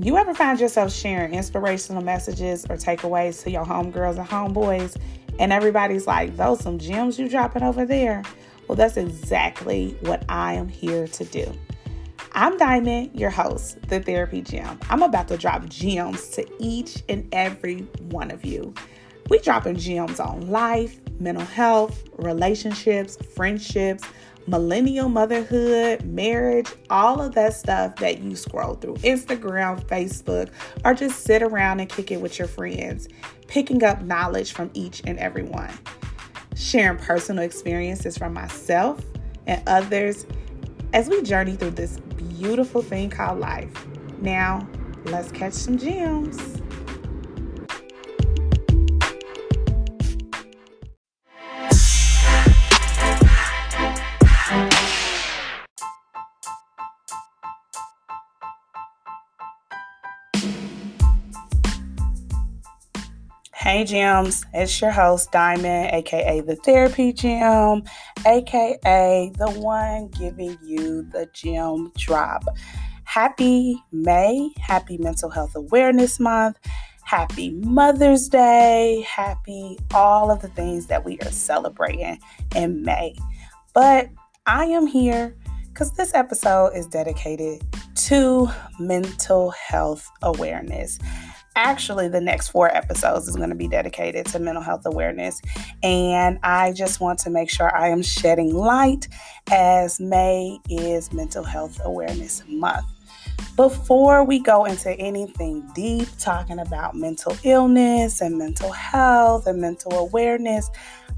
You ever find yourself sharing inspirational messages or takeaways to your homegirls and homeboys, and everybody's like, those some gems you dropping over there? Well, that's exactly what I am here to do. I'm Dyamond, your host, the Therapy Gem. I'm about to drop gems to each and every one of you. We dropping gems on life, mental health, relationships, friendships, millennial motherhood, marriage, all of that stuff that you scroll through Instagram, Facebook, or just sit around and kick it with your friends, picking up knowledge from each and every one. Sharing personal experiences from myself and others as we journey through this beautiful thing called life. Now, let's catch some gems. Hey Gems, it's your host Dyamond, aka the Therapy Gem, aka the one giving you the gem drop. Happy May, happy Mental Health Awareness Month, happy Mother's Day, happy all of the things that we are celebrating in May. But I am here because this episode is dedicated to mental health awareness actually the next four episodes is going to be dedicated to mental health awareness. And i just want to make sure i am shedding light as may is mental health awareness month. Before we go into anything deep talking about mental illness and mental health and mental awareness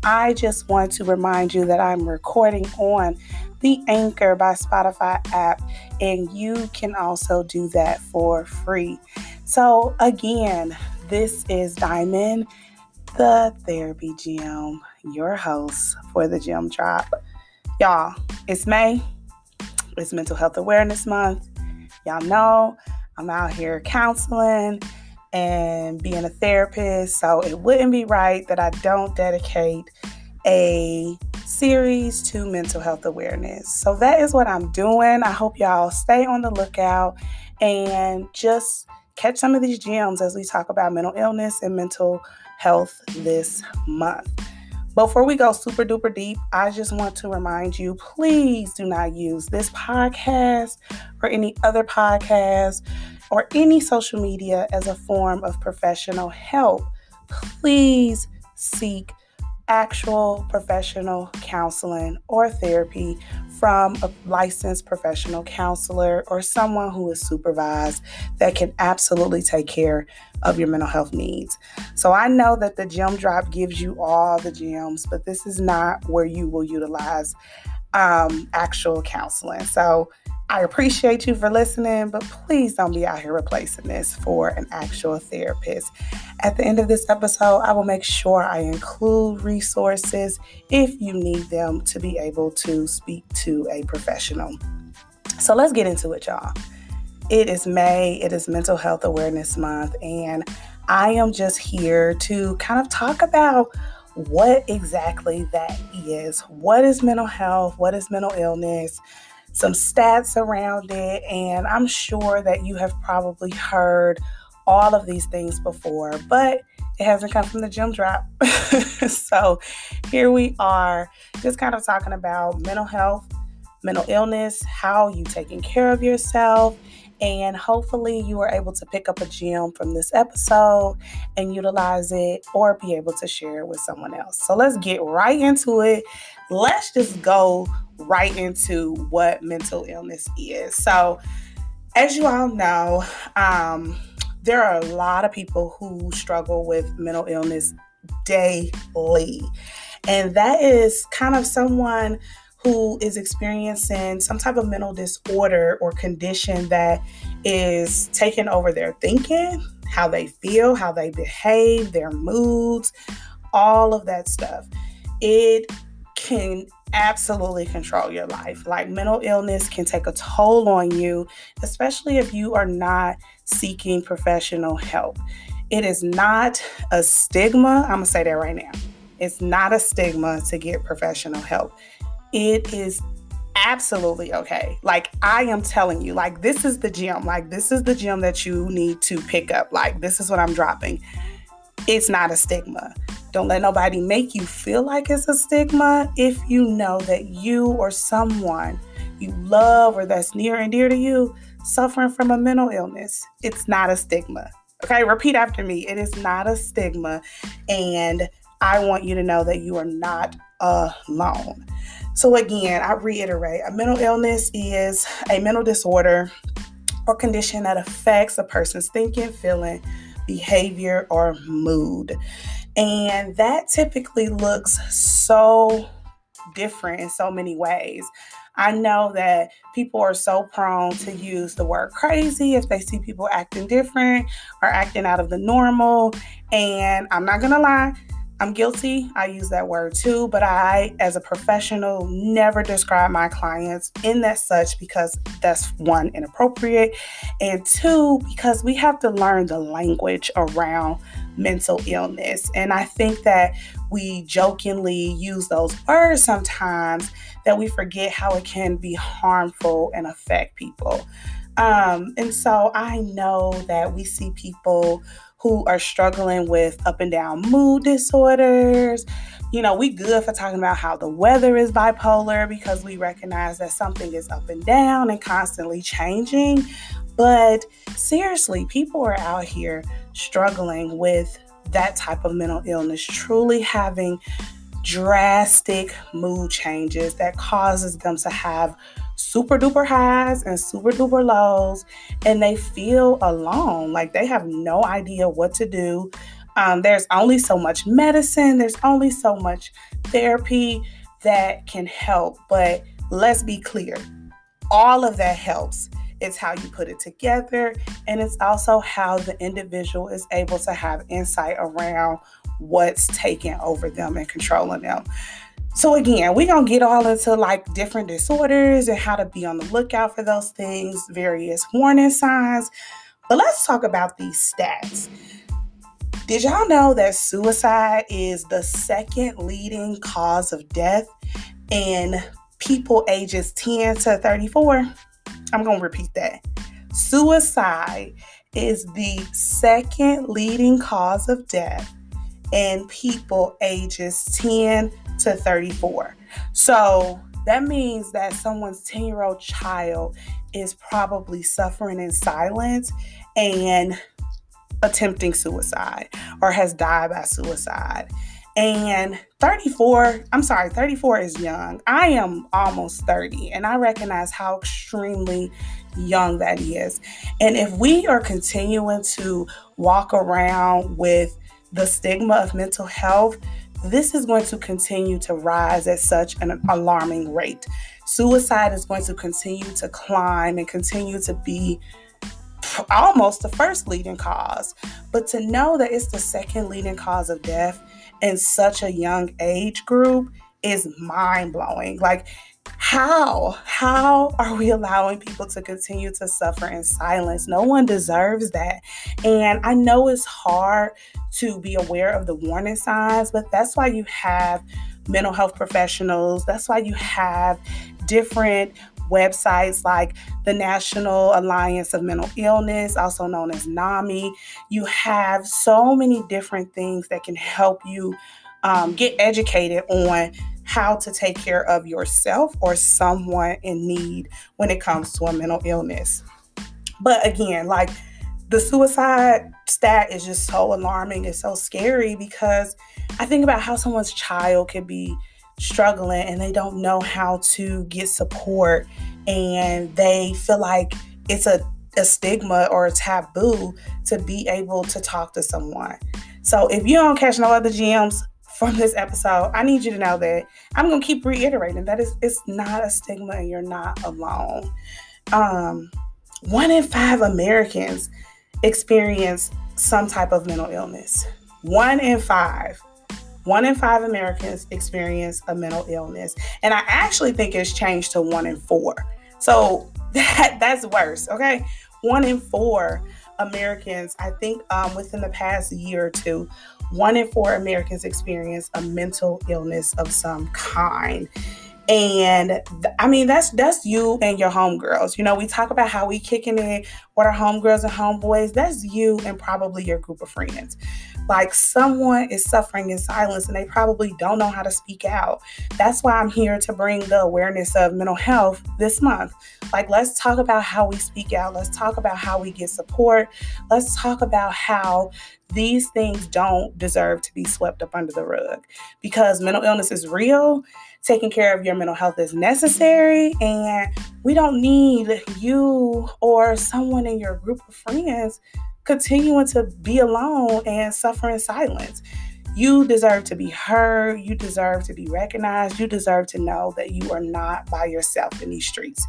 I just want to remind you that I'm recording on the Anchor by Spotify app, and you can also do that for free. So, again, this is Dyamond, the Therapy Gem, your host for the Gem Drop. Y'all, it's May, it's Mental Health Awareness Month. Y'all know I'm out here counseling and being a therapist, so it wouldn't be right that I don't dedicate a series to mental health awareness. So that is what I'm doing. I hope y'all stay on the lookout and just catch some of these gems as we talk about mental illness and mental health this month. Before we go super duper deep, I just want to remind you please do not use this podcast or any other podcast or any social media as a form of professional help. Please seek actual professional counseling or therapy from a licensed professional counselor or someone who is supervised that can absolutely take care of your mental health needs. So I know that the gem drop gives you all the gems, but this is not where you will utilize um, actual counseling. So I appreciate you for listening, but please don't be out here replacing this for an actual therapist. At the end of this episode, I will make sure I include resources if you need them to be able to speak to a professional. So let's get into it, y'all. It is May, it is Mental Health Awareness Month, and I am just here to kind of talk about what exactly that is. What is mental health? What is mental illness? Some stats around it, and I'm sure that you have probably heard all of these things before, but it hasn't come from the gem drop. so here we are, just kind of talking about mental health, mental illness, how you taking care of yourself, and hopefully you are able to pick up a gem from this episode and utilize it or be able to share it with someone else. So let's get right into it. Let's just go right into what mental illness is. So, as you all know, um, there are a lot of people who struggle with mental illness daily. And that is kind of someone who is experiencing some type of mental disorder or condition that is taking over their thinking, how they feel, how they behave, their moods, all of that stuff. It can absolutely control your life. Like mental illness can take a toll on you, especially if you are not seeking professional help. It is not a stigma. I'm going to say that right now. It's not a stigma to get professional help. It is absolutely okay. Like I am telling you, like this is the gym. Like this is the gym that you need to pick up. Like this is what I'm dropping. It's not a stigma. Don't let nobody make you feel like it's a stigma if you know that you or someone you love or that's near and dear to you suffering from a mental illness. It's not a stigma. Okay, repeat after me. It is not a stigma. And I want you to know that you are not alone. So, again, I reiterate a mental illness is a mental disorder or condition that affects a person's thinking, feeling, behavior, or mood. And that typically looks so different in so many ways. I know that people are so prone to use the word crazy if they see people acting different or acting out of the normal. And I'm not going to lie, I'm guilty. I use that word too, but I, as a professional, never describe my clients in that such because that's one, inappropriate, and two, because we have to learn the language around mental illness. And I think that we jokingly use those words sometimes that we forget how it can be harmful and affect people. Um, and so I know that we see people who are struggling with up and down mood disorders. You know, we good for talking about how the weather is bipolar because we recognize that something is up and down and constantly changing. But seriously, people are out here struggling with that type of mental illness, truly having drastic mood changes that causes them to have super duper highs and super duper lows and they feel alone like they have no idea what to do. Um, there's only so much medicine there's only so much therapy that can help but let's be clear all of that helps it's how you put it together and it's also how the individual is able to have insight around what's taking over them and controlling them. So again, we're gonna get all into like different disorders and how to be on the lookout for those things, various warning signs. But let's talk about these stats. Did y'all know that suicide is the second leading cause of death in people ages 10 to 34? I'm gonna repeat that. Suicide is the second leading cause of death in people ages 10 to 34. So that means that someone's 10 year old child is probably suffering in silence and attempting suicide or has died by suicide. And 34, I'm sorry, 34 is young. I am almost 30, and I recognize how extremely young that is. And if we are continuing to walk around with the stigma of mental health, this is going to continue to rise at such an alarming rate. Suicide is going to continue to climb and continue to be almost the first leading cause. But to know that it's the second leading cause of death in such a young age group is mind blowing. Like, how? How are we allowing people to continue to suffer in silence? No one deserves that. And I know it's hard to be aware of the warning signs, but that's why you have mental health professionals. That's why you have different websites like the National Alliance of Mental Illness, also known as NAMI. You have so many different things that can help you um, get educated on how to take care of yourself or someone in need when it comes to a mental illness. But again, like the suicide stat is just so alarming. It's so scary because I think about how someone's child could be struggling and they don't know how to get support and they feel like it's a, a stigma or a taboo to be able to talk to someone. So if you don't catch no other gems from this episode, I need you to know that I'm gonna keep reiterating that it's, it's not a stigma and you're not alone. Um, one in five Americans experience some type of mental illness. One in five. One in five Americans experience a mental illness. And I actually think it's changed to one in four. So that that's worse. Okay. One in four Americans, I think um, within the past year or two, one in four Americans experience a mental illness of some kind. And I mean, that's that's you and your homegirls. You know, we talk about how we kicking it with our homegirls and homeboys. That's you and probably your group of friends. Like someone is suffering in silence and they probably don't know how to speak out. That's why I'm here to bring the awareness of mental health this month. Like, let's talk about how we speak out. Let's talk about how we get support. Let's talk about how these things don't deserve to be swept up under the rug because mental illness is real. Taking care of your mental health is necessary, and we don't need you or someone in your group of friends continuing to be alone and suffer in silence. You deserve to be heard. You deserve to be recognized. You deserve to know that you are not by yourself in these streets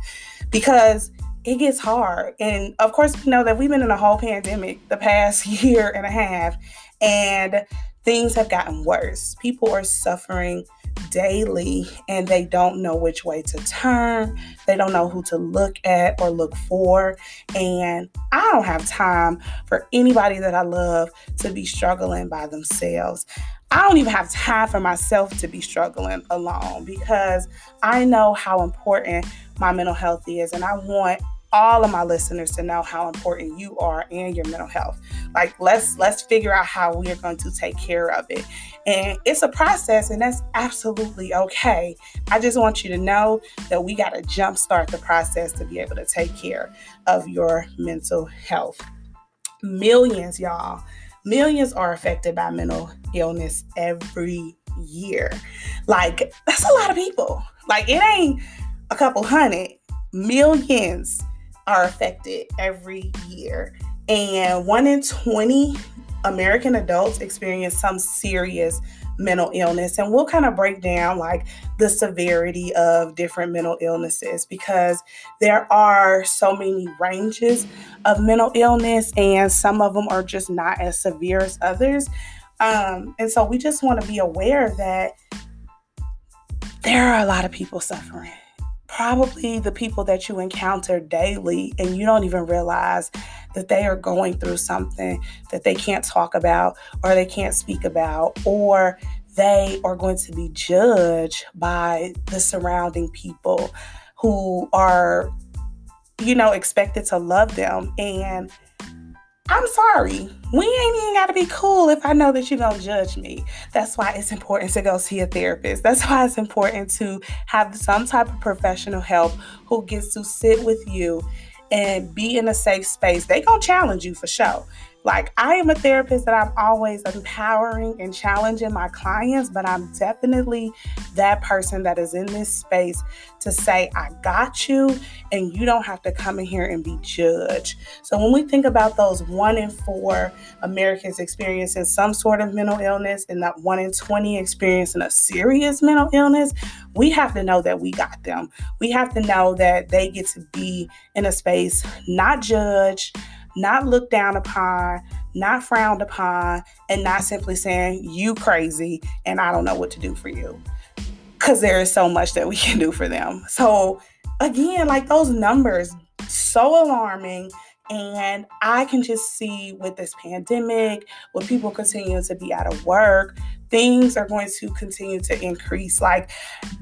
because it gets hard. And of course, we know that we've been in a whole pandemic the past year and a half, and things have gotten worse. People are suffering daily and they don't know which way to turn. They don't know who to look at or look for. And I don't have time for anybody that I love to be struggling by themselves. I don't even have time for myself to be struggling alone because I know how important my mental health is and I want all of my listeners to know how important you are and your mental health. Like let's let's figure out how we are going to take care of it. And it's a process and that's absolutely okay. I just want you to know that we got to jumpstart the process to be able to take care of your mental health. Millions, y'all. Millions are affected by mental illness every year. Like that's a lot of people. Like it ain't a couple hundred millions are affected every year. And one in 20 American adults experience some serious mental illness. And we'll kind of break down like the severity of different mental illnesses because there are so many ranges of mental illness, and some of them are just not as severe as others. Um, and so we just want to be aware that there are a lot of people suffering probably the people that you encounter daily and you don't even realize that they are going through something that they can't talk about or they can't speak about or they are going to be judged by the surrounding people who are you know expected to love them. And I'm sorry. We ain't even got to be cool if I know that you're going to judge me. That's why it's important to go see a therapist. That's why it's important to have some type of professional help who gets to sit with you and be in a safe space. They going to challenge you for sure. Like, I am a therapist that I'm always empowering and challenging my clients, but I'm definitely that person that is in this space to say, I got you, and you don't have to come in here and be judged. So, when we think about those one in four Americans experiencing some sort of mental illness and that one in 20 experiencing a serious mental illness, we have to know that we got them. We have to know that they get to be in a space not judged not looked down upon, not frowned upon, and not simply saying, you crazy and I don't know what to do for you. Because there is so much that we can do for them. So, again, like those numbers, so alarming. And I can just see with this pandemic, with people continuing to be out of work, things are going to continue to increase. Like,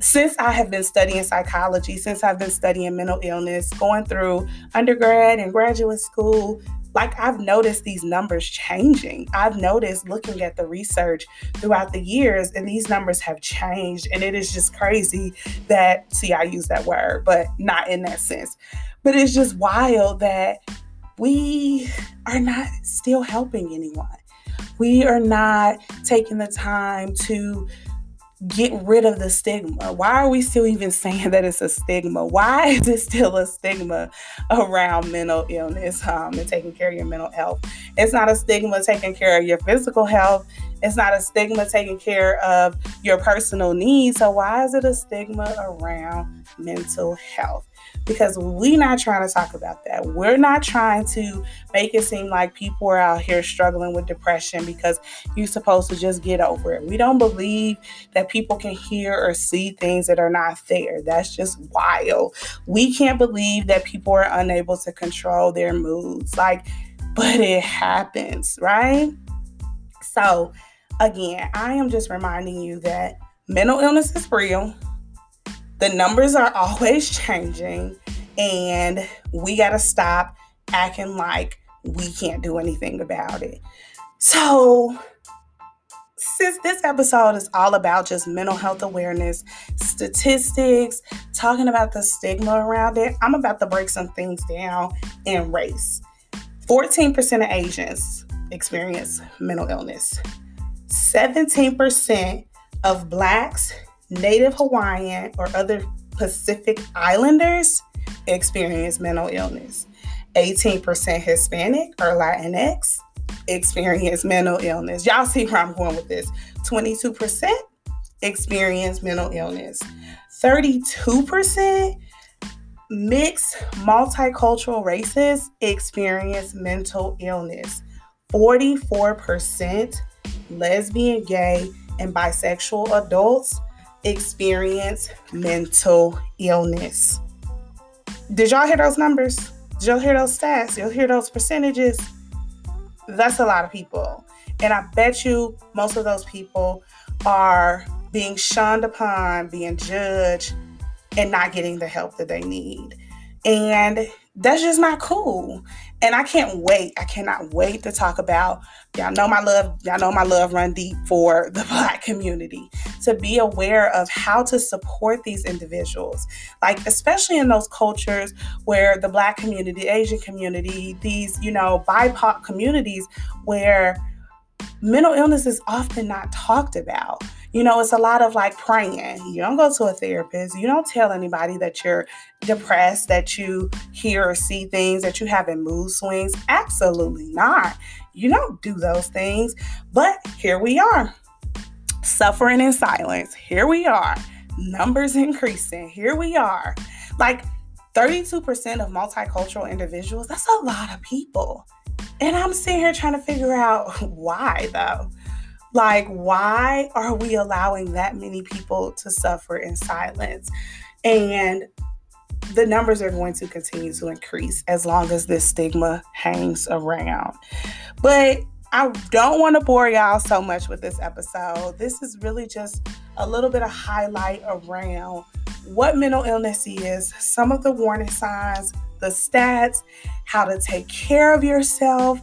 since I have been studying psychology, since I've been studying mental illness, going through undergrad and graduate school, like I've noticed these numbers changing. I've noticed looking at the research throughout the years, and these numbers have changed. And it is just crazy that, see, I use that word, but not in that sense. But it's just wild that we are not still helping anyone we are not taking the time to get rid of the stigma. Why are we still even saying that it's a stigma? Why is it still a stigma around mental illness um, and taking care of your mental health? It's not a stigma taking care of your physical health. It's not a stigma taking care of your personal needs. So why is it a stigma around mental health? because we're not trying to talk about that. We're not trying to make it seem like people are out here struggling with depression because you're supposed to just get over it. We don't believe that people can hear or see things that are not there. That's just wild. We can't believe that people are unable to control their moods. Like, but it happens, right? So, again, I am just reminding you that mental illness is real The numbers are always changing, and we got to stop acting like we can't do anything about it. So, since this episode is all about just mental health awareness, statistics, talking about the stigma around it, I'm about to break some things down in race. 14% of Asians experience mental illness. 17% of Blacks, Native Hawaiian, or other Pacific Islanders experience mental illness. 18% Hispanic or Latinx experience mental illness. Y'all see where I'm going with this. 22% experience mental illness. 32% mixed multicultural races experience mental illness. 44% lesbian, gay, and bisexual adults experience mental illness. Did y'all hear those numbers? Did y'all hear those stats? You'll hear those percentages? That's a lot of people. And I bet you most of those people are being shunned upon, being judged, and not getting the help that they need. And that's just not cool. And I can't wait. I cannot wait to talk about y'all know my love, y'all know my love run deep for the black community. To be aware of how to support these individuals. Like especially in those cultures where the black community, Asian community, these, you know, BIPOC communities where mental illness is often not talked about. You know, it's a lot of like praying. You don't go to a therapist. You don't tell anybody that you're depressed, that you hear or see things, that you having mood swings. Absolutely not. You don't do those things. But here we are, suffering in silence. Here we are, numbers increasing. Here we are. Like 32% of multicultural individuals, that's a lot of people. And I'm sitting here trying to figure out why, though. Like, why are we allowing that many people to suffer in silence? And the numbers are going to continue to increase as long as this stigma hangs around. But I don't want to bore y'all so much with this episode. This is really just a little bit of highlight around what mental illness is, some of the warning signs, the stats, how to take care of yourself,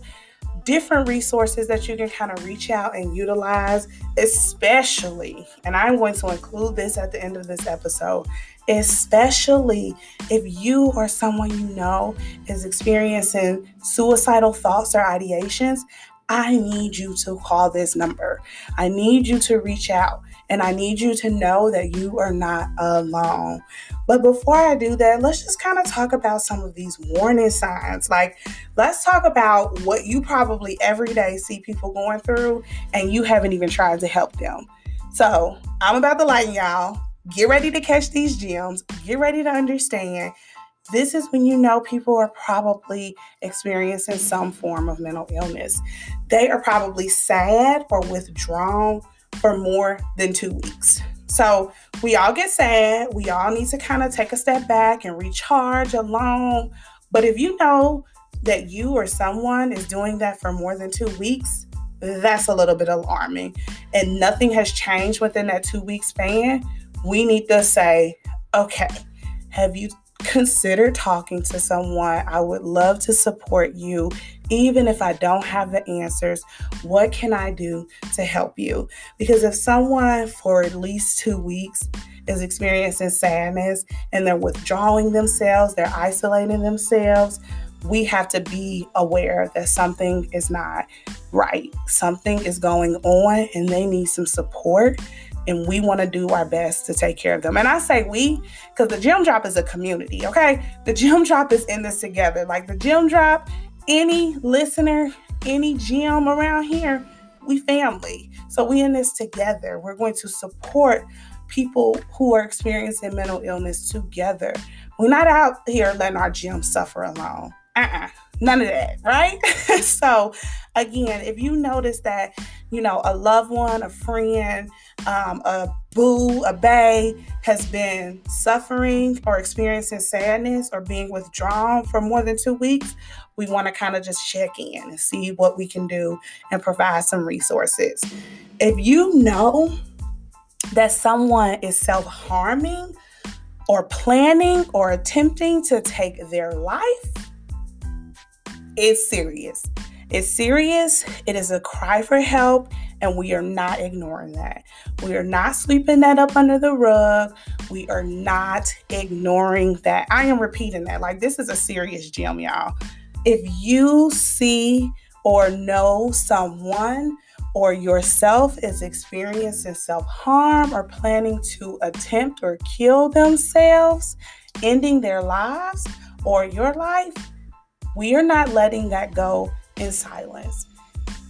different resources that you can kind of reach out and utilize, especially, and I'm going to include this at the end of this episode, especially if you or someone you know is experiencing suicidal thoughts or ideations. I need you to call this number. I need you to reach out. And I need you to know that you are not alone. But before I do that, let's just kind of talk about some of these warning signs. Like, let's talk about what you probably every day see people going through and you haven't even tried to help them. So, I'm about to lighten y'all. Get ready to catch these gems. Get ready to understand. This is when you know people are probably experiencing some form of mental illness. They are probably sad or withdrawn for more than two weeks. So we all get sad. We all need to kind of take a step back and recharge alone. But if you know that you or someone is doing that for more than two weeks, that's a little bit alarming. And nothing has changed within that two week span. We need to say, okay, have you consider talking to someone. I would love to support you, even if I don't have the answers. What can I do to help you? Because if someone for at least two weeks is experiencing sadness and they're withdrawing themselves, they're isolating themselves, we have to be aware that something is not right. Something is going on and they need some support and we want to do our best to take care of them. And I say we because the gem drop is a community, okay? The gem drop is in this together. Like the gem drop, any listener, any gym around here, we family. So we in this together. We're going to support people who are experiencing mental illness together. We're not out here letting our gym suffer alone. Uh-uh. None of that, right? so again, if you notice that, you know, a loved one, a friend, um, a boo, a bay has been suffering or experiencing sadness or being withdrawn for more than two weeks, we want to kind of just check in and see what we can do and provide some resources. If you know that someone is self harming, or planning or attempting to take their life, it's serious. It's serious. It is a cry for help, and we are not ignoring that. We are not sweeping that up under the rug. We are not ignoring that. I am repeating that. Like, this is a serious gem, y'all. If you see or know someone or yourself is experiencing self harm or planning to attempt or kill themselves, ending their lives or your life, we are not letting that go in silence.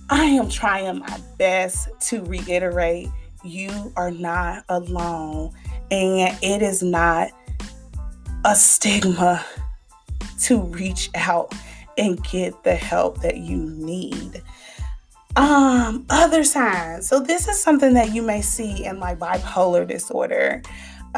I am trying my best to reiterate you are not alone, and it is not a stigma to reach out and get the help that you need. Um, other signs. So this is something that you may see in like bipolar disorder.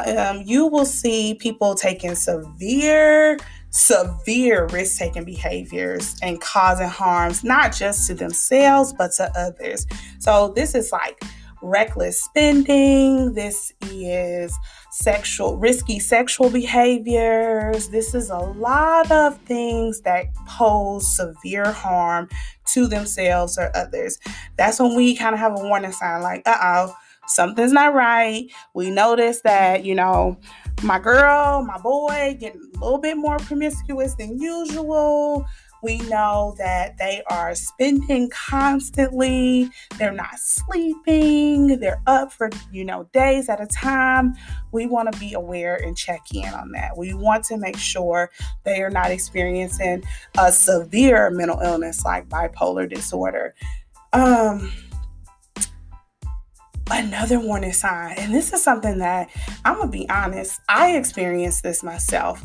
Um, you will see people taking severe severe risk taking behaviors and causing harms not just to themselves but to others. So, this is like reckless spending, this is sexual risky sexual behaviors. This is a lot of things that pose severe harm to themselves or others. That's when we kind of have a warning sign like, uh oh, something's not right. We notice that, you know, my girl, my boy getting a little bit more promiscuous than usual. We know that they are spending constantly. They're not sleeping. They're up for, you know, days at a time. We want to be aware and check in on that. We want to make sure they are not experiencing a severe mental illness like bipolar disorder. Um, another warning sign, and this is something that I'm gonna be honest, I experienced this myself.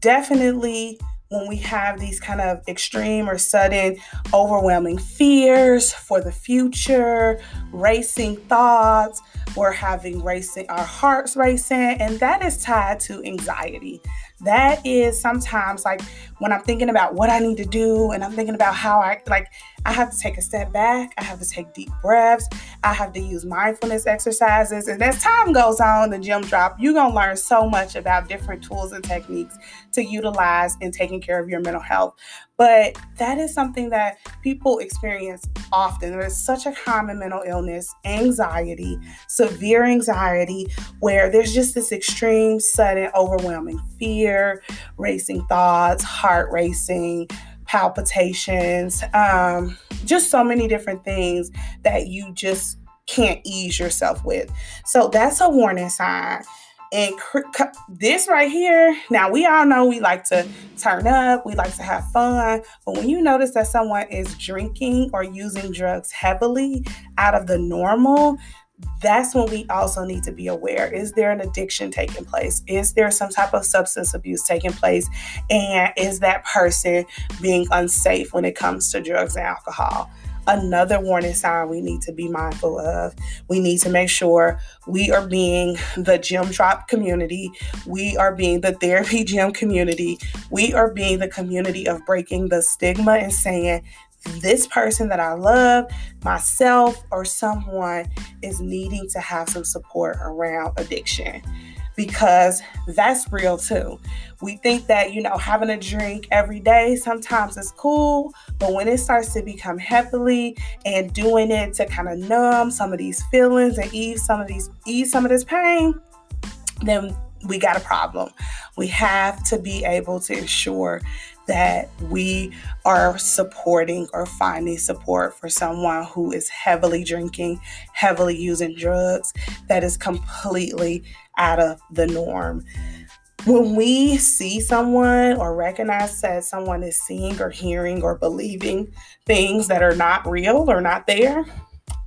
Definitely when we have these kind of extreme or sudden overwhelming fears for the future, racing thoughts, we're having racing our hearts racing, and that is tied to anxiety that is sometimes like when I'm thinking about what I need to do and I'm thinking about how I like I have to take a step back, I have to take deep breaths, I have to use mindfulness exercises. And as time goes on, the gem drop, you're gonna learn so much about different tools and techniques to utilize in taking care of your mental health. But that is something that people experience often. There's such a common mental illness, anxiety, severe anxiety, where there's just this extreme, sudden, overwhelming fear, racing thoughts, heart racing, palpitations, um, just so many different things that you just can't ease yourself with. So that's a warning sign. And this right here, now we all know we like to turn up, we like to have fun, but when you notice that someone is drinking or using drugs heavily out of the normal, that's when we also need to be aware is there an addiction taking place? Is there some type of substance abuse taking place? And is that person being unsafe when it comes to drugs and alcohol another warning sign we need to be mindful of. We need to make sure we are being the gem drop community. We are being the therapy gem community. We are being the community of breaking the stigma and saying, this person that I love, myself, or someone is needing to have some support around addiction because that's real too. We think that, you know, having a drink every day sometimes is cool, but when it starts to become heavily and doing it to kind of numb some of these feelings and ease some of these ease some of this pain, then we got a problem. We have to be able to ensure that we are supporting or finding support for someone who is heavily drinking, heavily using drugs, that is completely out of the norm. When we see someone or recognize that someone is seeing or hearing or believing things that are not real or not there,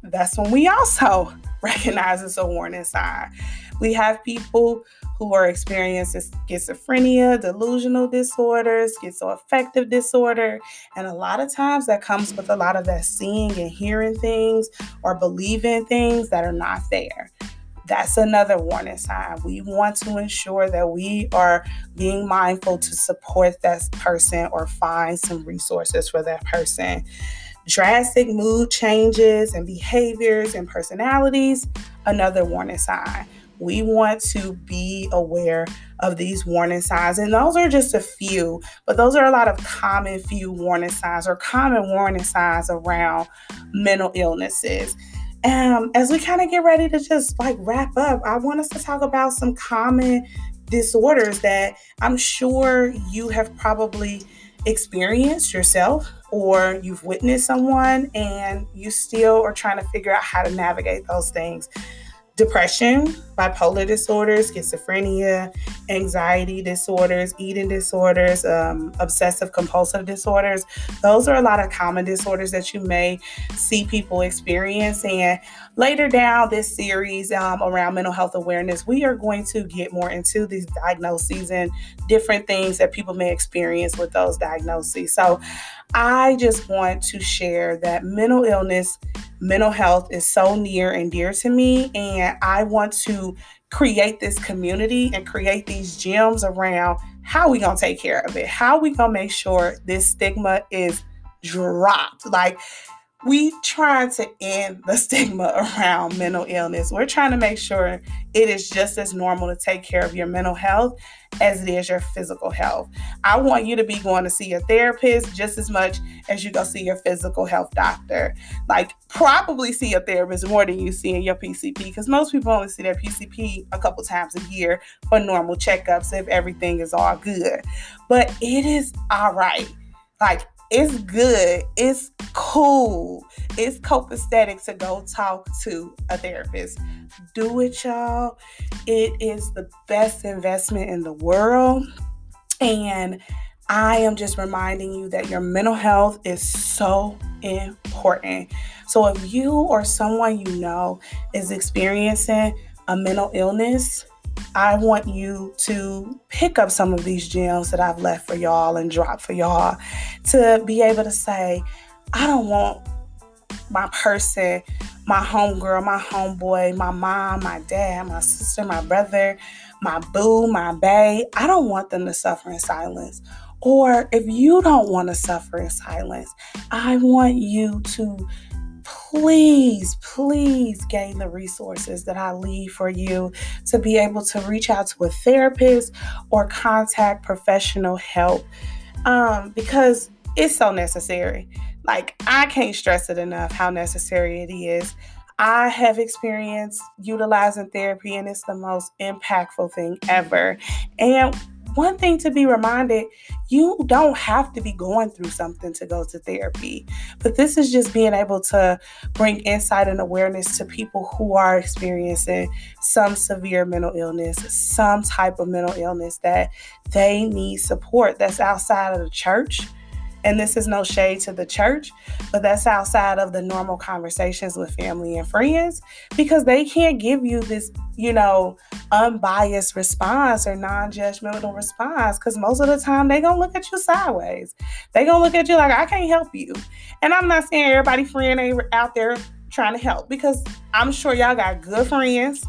that's when we also recognize it's a warning sign. We have people who are experiencing schizophrenia, delusional disorders, schizoaffective disorder. And a lot of times that comes with a lot of that seeing and hearing things or believing things that are not there. That's another warning sign. We want to ensure that we are being mindful to support that person or find some resources for that person drastic mood changes and behaviors and personalities, another warning sign We want to be aware of these warning signs. And those are just a few, but those are a lot of common few warning signs or common warning signs around mental illnesses. Um, as we kind of get ready to just like wrap up, I want us to talk about some common disorders that I'm sure you have probably experienced yourself or you've witnessed someone and you still are trying to figure out how to navigate those things depression, bipolar disorders, schizophrenia, anxiety disorders, eating disorders, um, obsessive compulsive disorders. Those are a lot of common disorders that you may see people experience. And later down this series um, around mental health awareness, we are going to get more into these diagnoses and different things that people may experience with those diagnoses. So I just want to share that mental illness mental health is so near and dear to me. And I want to create this community and create these gyms around how we gonna take care of it, how we gonna make sure this stigma is dropped. Like we trying to end the stigma around mental illness. We're trying to make sure it is just as normal to take care of your mental health as it is your physical health. I want you to be going to see a therapist just as much as you go see your physical health doctor. Like probably see a therapist more than you see in your PCP because most people only see their PCP a couple times a year for normal checkups if everything is all good. But it is all right. Like it's good. It's cool. It's copacetic to go talk to a therapist. Do it, y'all. It is the best investment in the world. And I am just reminding you that your mental health is so important. So if you or someone you know is experiencing a mental illness, I want you to pick up some of these gems that I've left for y'all and drop for y'all to be able to say, I don't want my person, my homegirl, my homeboy, my mom, my dad, my sister, my brother, my boo, my bae. I don't want them to suffer in silence. Or if you don't want to suffer in silence, I want you to please, please gain the resources that I leave for you to be able to reach out to a therapist or contact professional help um, because it's so necessary. Like, I can't stress it enough how necessary it is. I have experienced utilizing therapy, and it's the most impactful thing ever. And one thing to be reminded you don't have to be going through something to go to therapy. But this is just being able to bring insight and awareness to people who are experiencing some severe mental illness, some type of mental illness that they need support that's outside of the church and this is no shade to the church, but that's outside of the normal conversations with family and friends because they can't give you this, you know, unbiased response or non-judgmental response because most of the time they gonna look at you sideways. They gonna look at you like I can't help you. And I'm not saying everybody friend ain't out there trying to help because I'm sure y'all got good friends.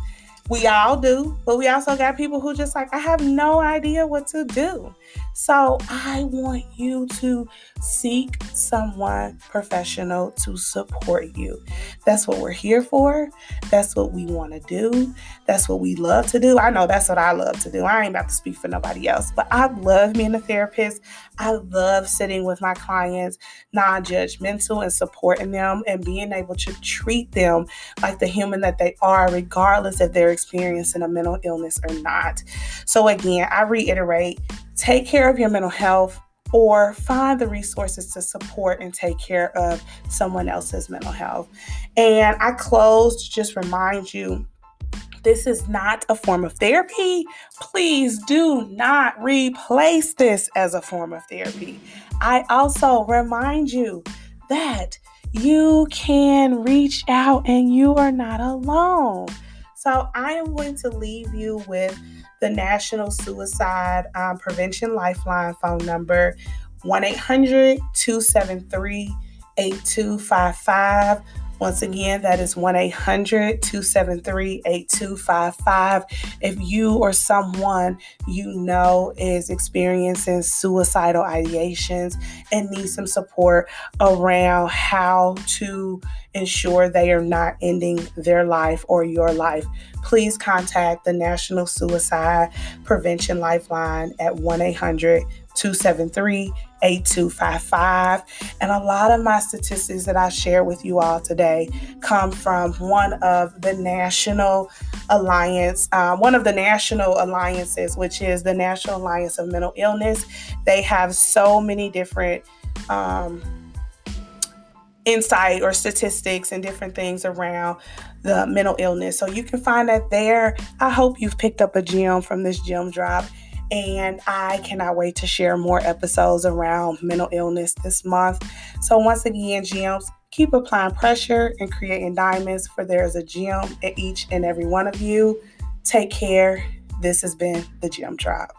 We all do, but we also got people who just like, I have no idea what to do. So I want you to seek someone professional to support you. That's what we're here for. That's what we want to do. That's what we love to do. I know that's what I love to do. I ain't about to speak for nobody else, but I love being a therapist. I love sitting with my clients, non judgmental, and supporting them and being able to treat them like the human that they are, regardless if they're experiencing a mental illness or not. So, again, I reiterate take care of your mental health or find the resources to support and take care of someone else's mental health. And I close to just remind you this is not a form of therapy. Please do not replace this as a form of therapy. I also remind you that you can reach out and you are not alone. So I am going to leave you with the National Suicide um, Prevention Lifeline phone number 1 800 273 8255. Once again, that is 1 800 273 8255. If you or someone you know is experiencing suicidal ideations and needs some support around how to ensure they are not ending their life or your life, please contact the National Suicide Prevention Lifeline at 1 800 273 8255. And a lot of my statistics that I share with you all today come from one of the national alliance, uh, one of the national alliances, which is the National Alliance of Mental Illness. They have so many different. Um, insight or statistics and different things around the mental illness. So you can find that there. I hope you've picked up a gem from this gem drop and I cannot wait to share more episodes around mental illness this month. So, once again, gems, keep applying pressure and creating diamonds, for there is a gem in each and every one of you. Take care. This has been the Gem Tribe.